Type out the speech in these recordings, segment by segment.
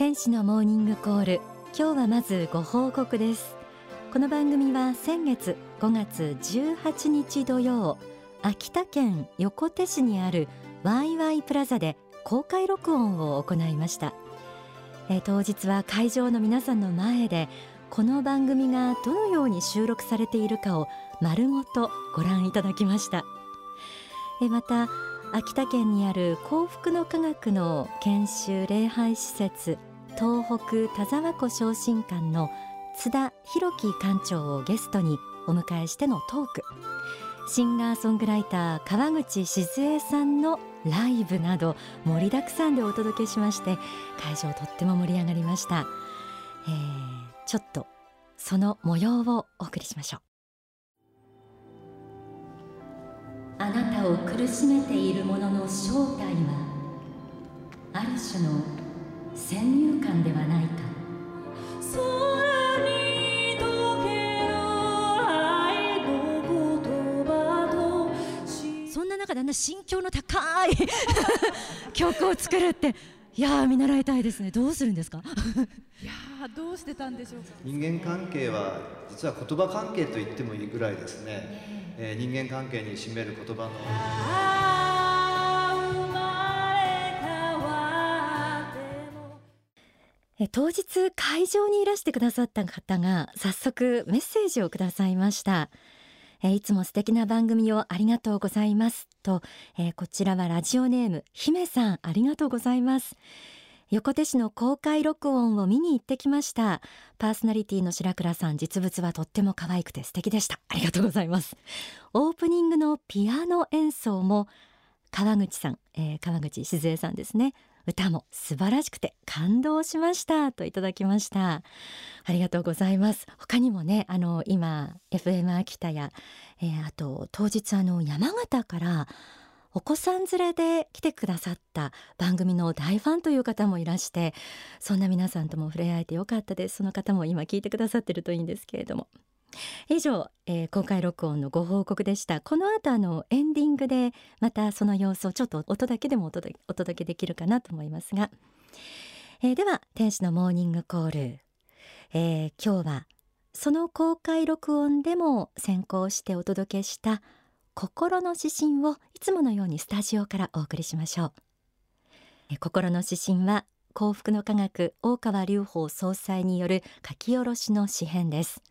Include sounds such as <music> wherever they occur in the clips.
天使のモーニングコール。今日はまずご報告です。この番組は先月5月18日土曜秋田県横手市にあるワイワイプラザで公開録音を行いました、え、当日は会場の皆さんの前でこの番組がどのように収録されているかを丸ごとご覧いただきました。えまた秋田県にある幸福の科学の研修礼拝施設東北田沢湖昇進館の津田弘樹館長をゲストにお迎えしてのトーク。シンガーソングライター川口静江さんのライブなど盛りだくさんでお届けしまして会場とっても盛り上がりました、えー、ちょっとその模様をお送りしましょう。あなたを苦しめているものの正体はある種の先入観ではないかそんな中であんな心境の高い <laughs> 曲を作るっていや見習いたいですね。どうするんですか？いやどうしてたんでしょう人間関係は実は言葉関係と言ってもいいぐらいですね、えー、人間関係に占める言葉の当日会場にいらしてくださった方が早速メッセージをくださいました。いつも素敵な番組をありがとうございます。と、えこちらはラジオネーム姫さんありがとうございます。横手市の公開録音を見に行ってきました。パーソナリティの白倉さん実物はとっても可愛くて素敵でした。ありがとうございます。オープニングのピアノ演奏も川口さん、えー、川口静江さんですね。歌も素晴らしくて感動しました。といただきました。ありがとうございます。他にもねあの今 FM 秋田や、えー、あと当日あの山形からお子さん連れで来てくださった番組の大ファンという方もいらしてそんな皆さんとも触れ合えてよかったです。その方も今聞いてくださってるといいんですけれども。以上、えー、公開録音のご報告でした。この後あのエンディングでまたその様子をちょっと音だけでもお届けできるかなと思いますが、えー、では天使のモーニングコール、えー、今日はその公開録音でも先行してお届けした心の指針をいつものようにスタジオからお送りしましょう、え心の指針は幸福の科学大川隆法総裁による書き下ろしの詩編です。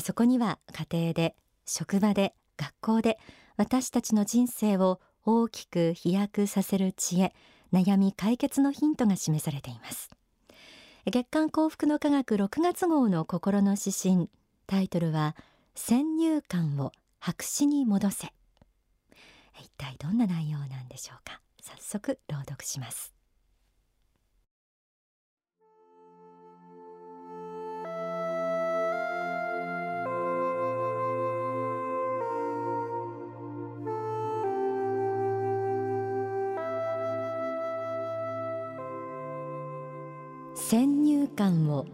そこには家庭で職場で学校で私たちの人生を大きく飛躍させる知恵悩み解決のヒントが示されています。月刊幸福の科学6月号の心の指針タイトルは先入観を白紙に戻せ。一体どんな内容なんでしょうか。早速朗読します。先入観を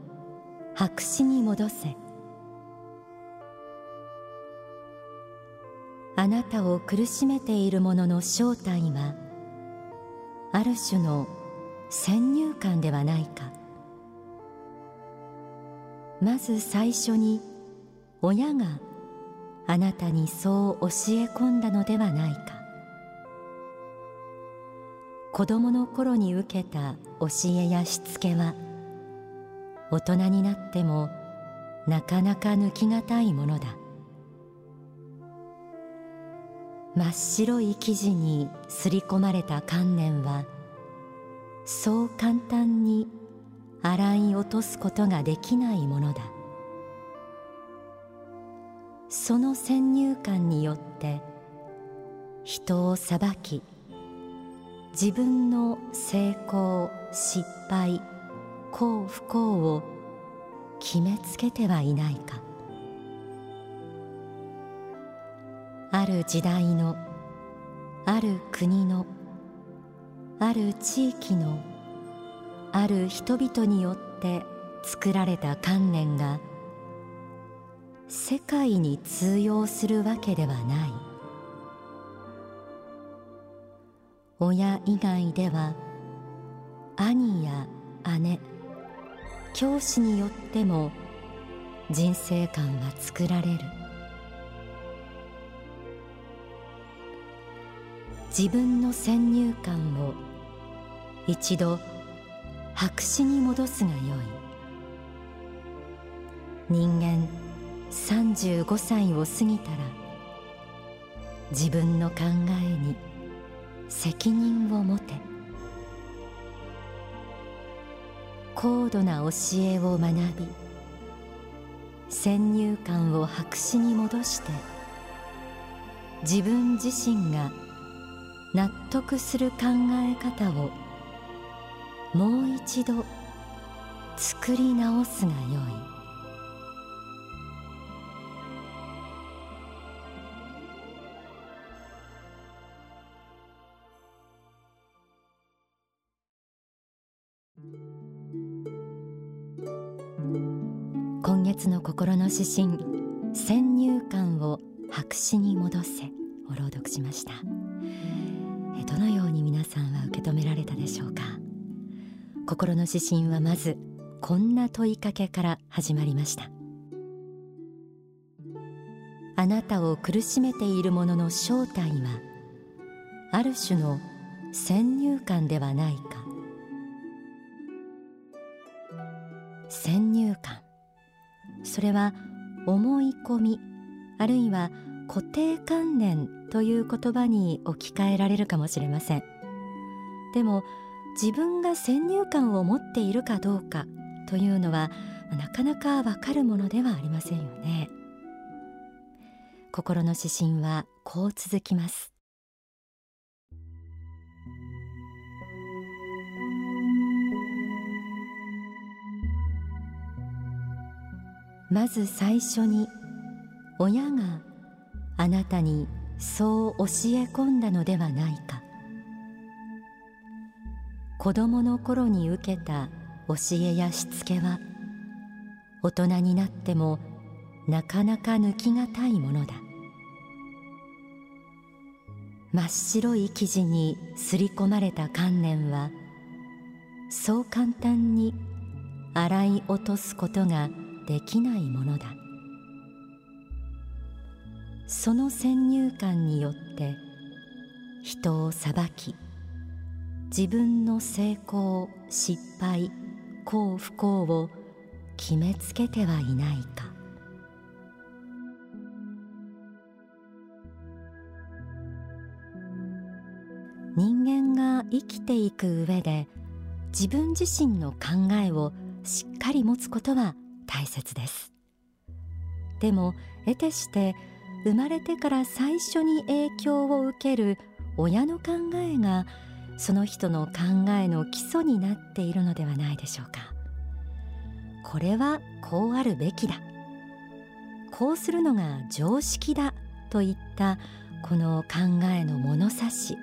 白紙に戻せ。あなたを苦しめているものの正体はある種の先入観ではないか。まず最初に親があなたにそう教え込んだのではないか。子供の頃に受けた教えやしつけは大人になってもなかなか抜きがたいものだ。真っ白い生地にすり込まれた観念はそう簡単に洗い落とすことができないものだ。その先入観によって人を裁き自分の成功失敗幸不幸を決めつけてはいないか。ある時代のある国のある地域のある人々によって作られた観念が世界に通用するわけではない。親以外では兄や姉教師によっても人生観は作られる。自分の先入観を一度白紙に戻すがよい。人間35歳を過ぎたら自分の考えに責任を持て。高度な教えを学び先入観を白紙に戻して自分自身が納得する考え方をもう一度作り直すがよい。月の心の指針先入観を白紙に戻せを朗読しました。どのように皆さんは受け止められたでしょうか？心の指針はまずこんな問いかけから始まりました。あなたを苦しめているものの正体はある種の先入観ではないか。それは思い込みあるいは固定観念という言葉に置き換えられるかもしれません。でも自分が先入観を持っているかどうかというのはなかなかわかるものではありませんよね。心の指針はこう続きます。まず最初に親があなたにそう教え込んだのではないか。子供の頃に受けた教えやしつけは大人になってもなかなか抜きがたいものだ。真っ白い生地にすり込まれた観念はそう簡単に洗い落とすことができないものだ。その先入観によって人を裁き自分の成功失敗幸不幸を決めつけてはいないか。人間が生きていく上で自分自身の考えをしっかり持つことは大切です。でも得てして生まれてから最初に影響を受ける親の考えがその人の考えの基礎になっているのではないでしょうか。これはこうあるべきだ。こうするのが常識だといったこの考えの物差し。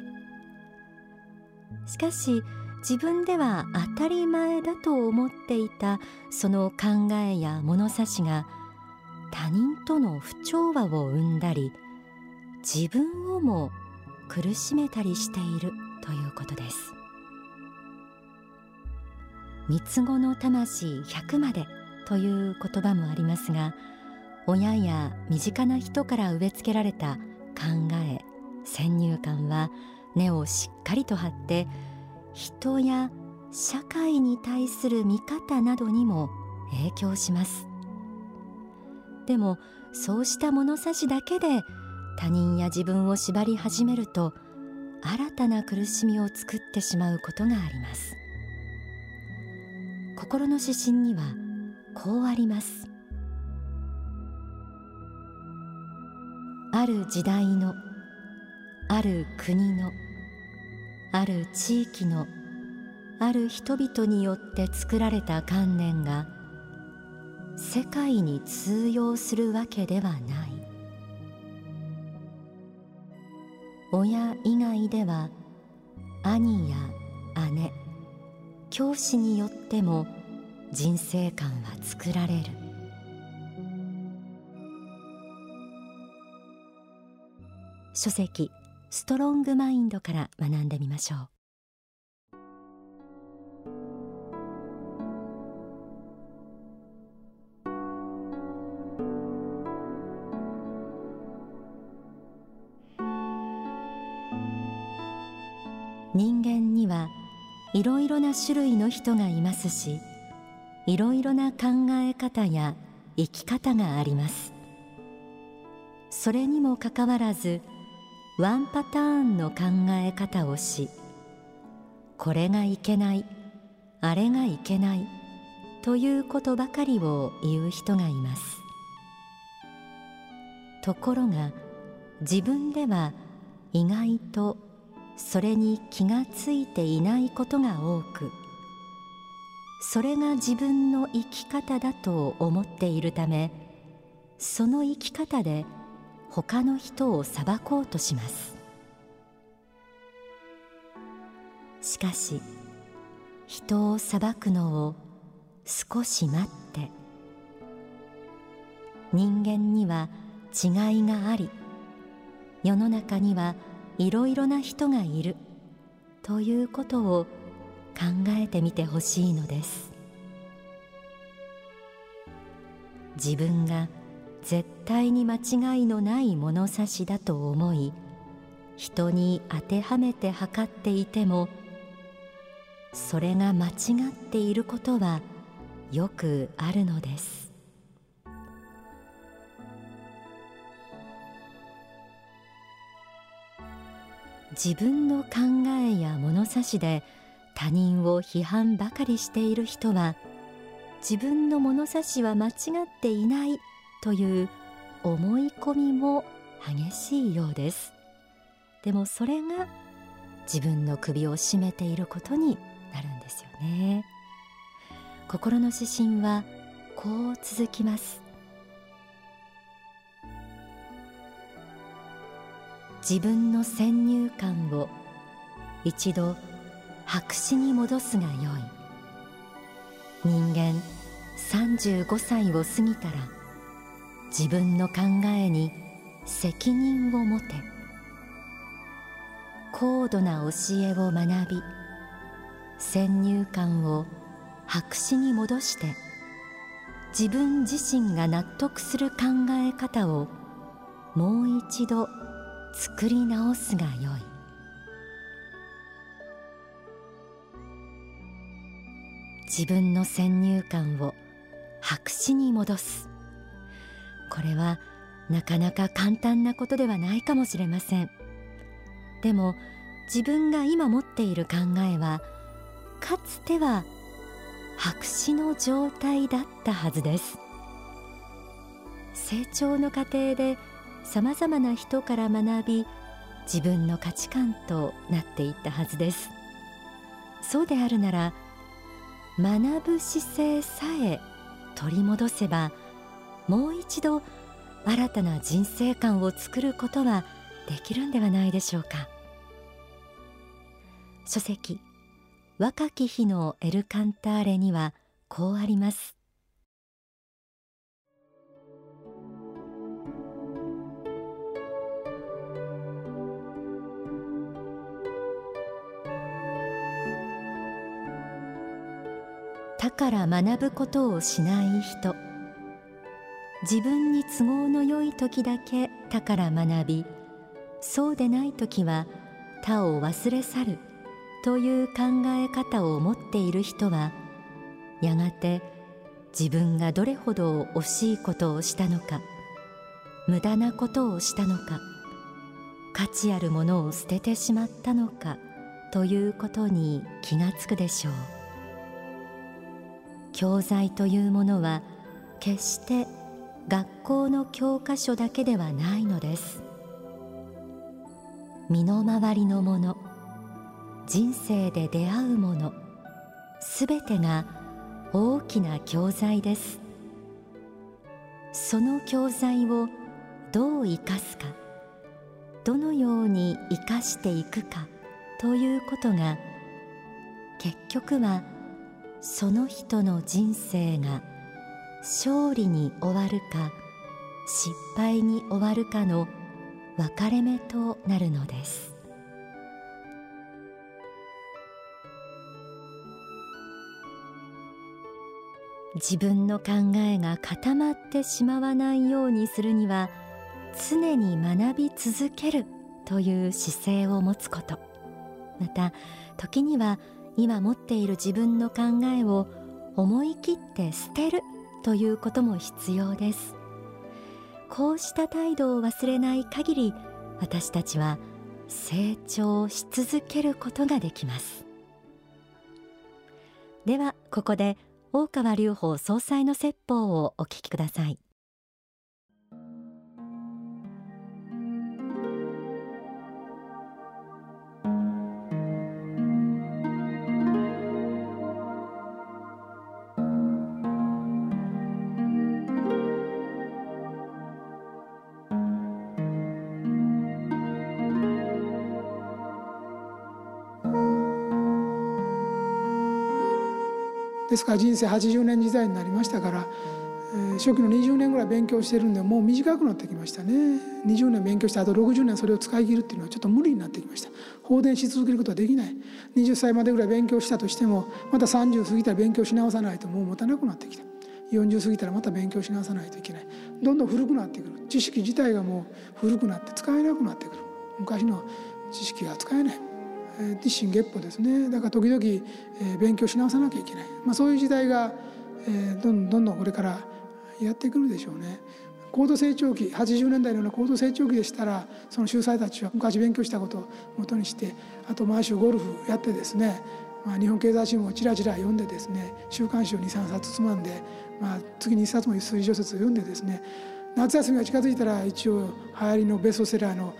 しかし自分では当たり前だと思っていたその考えや物差しが他人との不調和を生んだり自分をも苦しめたりしているということです。三つ子の魂100までという言葉もありますが親や身近な人から植え付けられた考え先入観は根をしっかりと張って人や社会に対する見方などにも影響します。でもそうした物差しだけで他人や自分を縛り始めると新たな苦しみを作ってしまうことがあります。心の指針にはこうあります。ある時代のある国のある地域のある人々によって作られた観念が世界に通用するわけではない。親以外では兄や姉教師によっても人生観は作られる。書籍ストロングマインドから学んでみましょう。人間にはいろいろな種類の人がいますしいろいろな考え方や生き方があります。それにもかかわらずワンパターンの考え方をしこれがいけないあれがいけないということばかりを言う人がいます。ところが自分では意外とそれに気がついていないことが多くそれが自分の生き方だと思っているためその生き方で他の人を裁こうとします。しかし人を裁くのを少し待って人間には違いがあり世の中にはいろいろな人がいるということを考えてみてほしいのです。自分が絶対に間違いのない物差しだと思い人に当てはめて測っていてもそれが間違っていることはよくあるのです。自分の考えや物差しで他人を批判ばかりしている人は自分の物差しは間違っていないという思い込みも激しいようです。でもそれが自分の首を絞めていることになるんですよね。心の指針はこう続きます。自分の先入観を一度白紙に戻すがよい。人間35歳を過ぎたら自分の考えに責任を持て。高度な教えを学び先入観を白紙に戻して自分自身が納得する考え方をもう一度作り直すがよい。自分の先入観を白紙に戻す。これはなかなか簡単なことではないかもしれません。でも自分が今持っている考えはかつては白紙の状態だったはずです。成長の過程でさまざまな人から学び自分の価値観となっていったはずです。そうであるなら学ぶ姿勢さえ取り戻せばもう一度新たな人生観を作ることはできるんではないでしょうか。書籍若き日のエルカンターレにはこうあります他から学ぶことをしない人自分に都合の良い時だけ他から学びそうでない時は他を忘れ去るという考え方を持っている人はやがて自分がどれほど惜しいことをしたのか無駄なことをしたのか価値あるものを捨ててしまったのかということに気がつくでしょう。教材というものは決して学校の教科書だけではないのです。身の回りのもの人生で出会うものすべてが大きな教材です。その教材をどう生かすかどのように生かしていくかということが結局はその人の人生が勝利に終わるか失敗に終わるかの分かれ目となるのです。自分の考えが固まってしまわないようにするには常に学び続けるという姿勢を持つこと。また時には今持っている自分の考えを思い切って捨てるということも必要です。こうした態度を忘れない限り私たちは成長し続けることができます。ではここで大川隆法総裁の説法をお聞きください。ですから人生80年時代になりましたから、えー、初期の20年ぐらい勉強してるんでもう短くなってきましたね。20年勉強してあと60年それを使い切るっていうのはちょっと無理になってきました。放電し続けることはできない。20歳までぐらい勉強したとしてもまた30過ぎたら勉強し直さないともう持たなくなってきた。40過ぎたらまた勉強し直さないといけない。どんどん古くなってくる。知識自体がもう古くなって使えなくなってくる。昔の知識が使えない。一心月歩ですねだから時々、え勉強し直さなきゃいけない、まあ、そういう時代が、えどんどんどんこれからやってくるでしょうね。高度成長期80年代のような高度成長期でしたらその秀才たちは昔勉強したことをもとにしてあと毎週ゴルフやってですね、まあ、日本経済新聞をちらちら読んでですね週刊誌を23冊つまんで、まあ、次に1冊も推理小説を読んでですね夏休みが近づいたら一応流行りのベストセラーの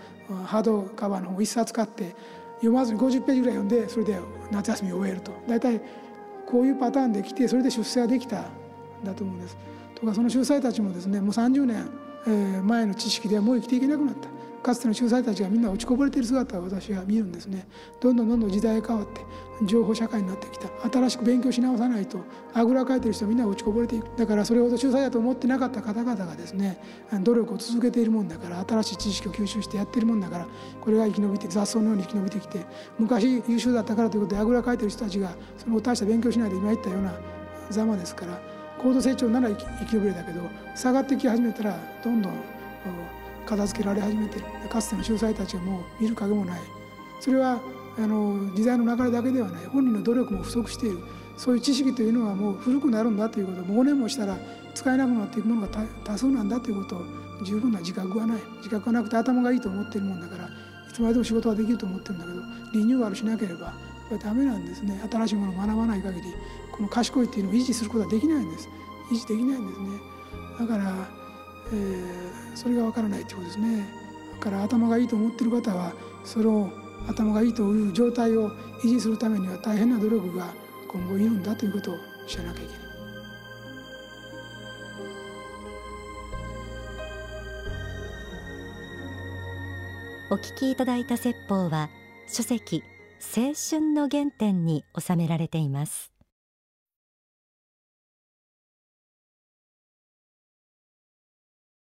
ハードカバーの本を1冊買って読まずに50ページぐらい読んでそれで夏休みを終えると大体こういうパターンできてそれで出世はできたんだと思うんです。とかその秀才たちもですねもう30年前の知識ではもう生きていけなくなったかつての秀才たちがみんな落ちこぼれている姿を私は見るんですね。どんどんどんどん時代が変わって情報社会になってきた。新しく勉強し直さないとあぐらかいてる人はみんな落ちこぼれていく。だからそれほど秀才だと思ってなかった方々がですね努力を続けているもんだから新しい知識を吸収してやっているもんだからこれが生き延びて雑草のように生き延びてきて昔優秀だったからということであぐらかいてる人たちがその大した勉強しないで今言ったようなざまですから高度成長なら生き生き延びれたけど下がってき始めたらどんどん片付けられ始めてる。かつての秀才たちはもう見る影もない。それはあの時代の流れだけではない。本人の努力も不足している。そういう知識というのはもう古くなるんだということ。もう5年もしたら使えなくなっていくものが多数なんだということを十分な自覚がない。自覚がなくて頭がいいと思ってるもんだからいつまでも仕事はできると思ってるんだけどリニューアルしなければこれダメなんですね。新しいものを学ばない限りこの賢いっていうのを維持することはできないんです。維持できないんですね。だからえー、それがわからないということですね。だから頭がいいと思ってる方はその頭がいいという状態を維持するためには大変な努力が今後いるんだということを知らなきゃいけない。お聞きいただいた説法は書籍青春の原点に収められています。